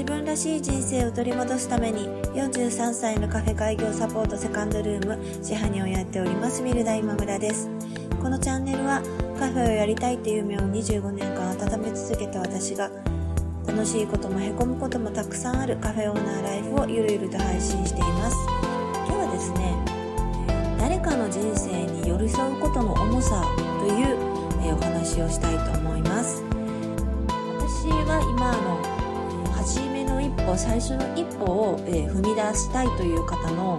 自分らしい人生を取り戻すために43歳のカフェ開業サポートセカンドルーム支配人をやっておりますミルダ今村です。このチャンネルはカフェをやりたいっていう夢を25年間温め続けた私が楽しいこともへこむこともたくさんあるカフェオーナーライフをゆるゆると配信しています。今日はですね誰かの人生に寄り添うことの重さというお話をしたいと思います。私は今の歩最初の一歩を、え踏み出したいという方の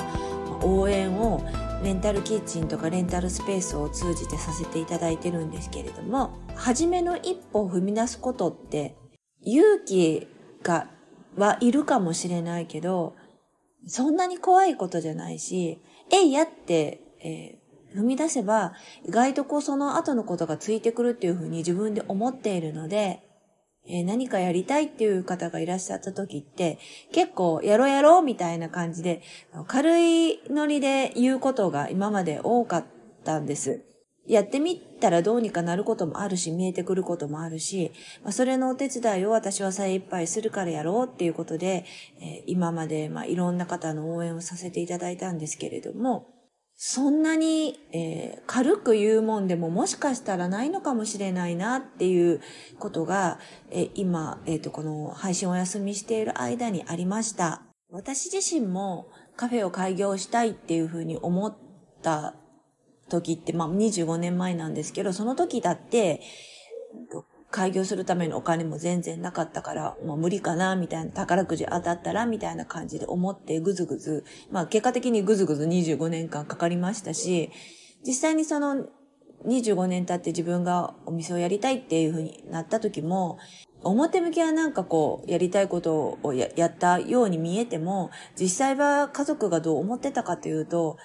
応援をレンタルキッチンとかレンタルスペースを通じてさせていただいてるんですけれども初めの一歩を踏み出すことって勇気がはいるかもしれないけどそんなに怖いことじゃないしえいやって、えー、踏み出せば意外とこうその後のことがついてくるっていうふうに自分で思っているのでえー、何かやりたいっていう方がいらっしゃった時って、結構やろうやろうみたいな感じで、軽いノリで言うことが今まで多かったんです。やってみたらどうにかなることもあるし、見えてくることもあるし、まあ、それのお手伝いを私は精一杯するからやろうっていうことで、えー、今までまあいろんな方の応援をさせていただいたんですけれども、そんなに、えー、軽く言うもんでももしかしたらないのかもしれないなっていうことが、えー、今、えっ、ー、と、この配信お休みしている間にありました。私自身もカフェを開業したいっていうふうに思った時って、まあ25年前なんですけど、その時だって、開業するためのお金も全然なかったから、もう無理かな、みたいな、宝くじ当たったら、みたいな感じで思ってぐずぐず、まあ結果的にぐずぐず25年間かかりましたし、実際にその25年経って自分がお店をやりたいっていう風になった時も、表向きはなんかこう、やりたいことをやったように見えても、実際は家族がどう思ってたかというと、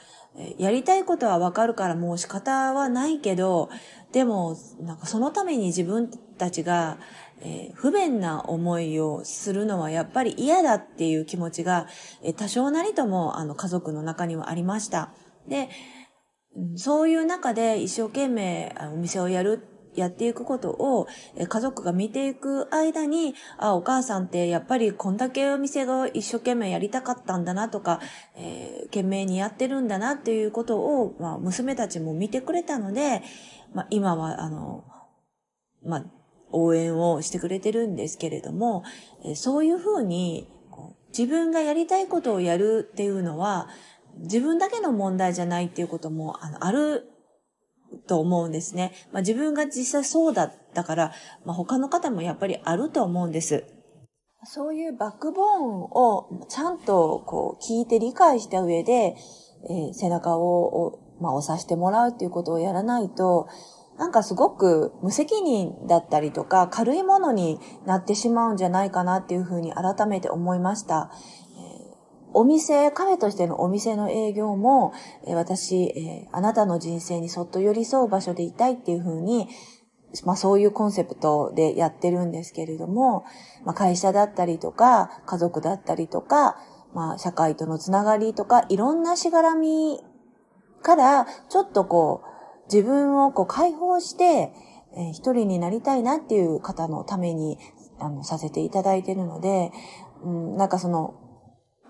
やりたいことはわかるからもう仕方はないけど、でも、なんかそのために自分たちが、えー、不便な思いをするのはやっぱり嫌だっていう気持ちが、えー、多少なりともあの家族の中にはありました。で、そういう中で一生懸命お店をやるやっていくことを、家族が見ていく間に、あ、お母さんってやっぱりこんだけお店が一生懸命やりたかったんだなとか、えー、懸命にやってるんだなっていうことを、まあ、娘たちも見てくれたので、まあ、今は、あの、まあ、応援をしてくれてるんですけれども、そういうふうに、自分がやりたいことをやるっていうのは、自分だけの問題じゃないっていうこともあのあると思うんですね。まあ、自分が実際そうだったから、まあ、他の方もやっぱりあると思うんです。そういうバックボーンをちゃんとこう聞いて理解した上で、えー、背中を、まあ、押させてもらうっていうことをやらないと、なんかすごく無責任だったりとか軽いものになってしまうんじゃないかなっていうふうに改めて思いました。お店、カフェとしてのお店の営業も、私、あなたの人生にそっと寄り添う場所でいたいっていうふうに、まあそういうコンセプトでやってるんですけれども、まあ会社だったりとか、家族だったりとか、まあ社会とのつながりとか、いろんなしがらみから、ちょっとこう、自分をこう解放して、えー、一人になりたいなっていう方のために、あの、させていただいてるので、うん、なんかその、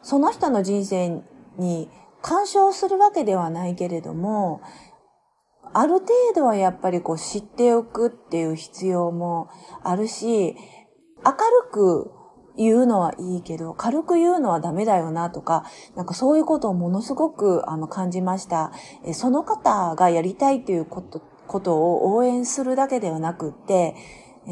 その人の人生に干渉するわけではないけれども、ある程度はやっぱりこう知っておくっていう必要もあるし、明るく言うのはいいけど、軽く言うのはダメだよなとか、なんかそういうことをものすごくあの感じました。その方がやりたいということ、ことを応援するだけではなくって、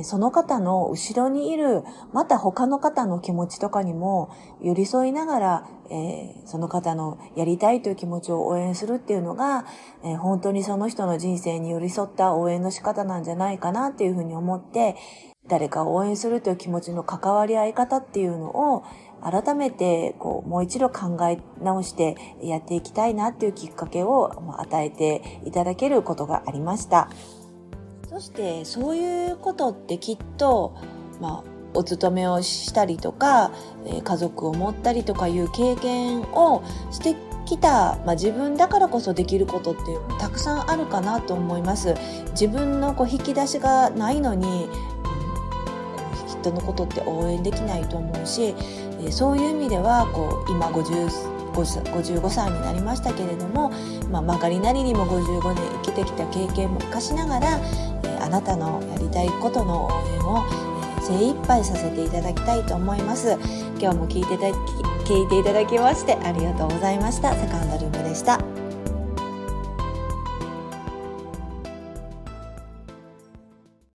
その方の後ろにいる、また他の方の気持ちとかにも寄り添いながら、えー、その方のやりたいという気持ちを応援するっていうのが、えー、本当にその人の人生に寄り添った応援の仕方なんじゃないかなっていうふうに思って、誰かを応援するという気持ちの関わり合い方っていうのを改めてこうもう一度考え直してやっていきたいなっていうきっかけを与えていただけることがありました。そしてそういうことってきっと、まあ、お勤めをしたりとか、家族を持ったりとかいう経験をしてきた、まあ、自分だからこそできることってたくさんあるかなと思います。自分のこう引き出しがないのに人のことって応援できないと思うし、えそういう意味ではこう今50 55歳になりましたけれども、まあ、曲がりなりにも55年生きてきた経験も生かしながら、えあなたのやりたいことの応援を、え精一杯させていただきたいと思います。今日も聞いていただき聞いていただきましてありがとうございました。セカンドルームでした。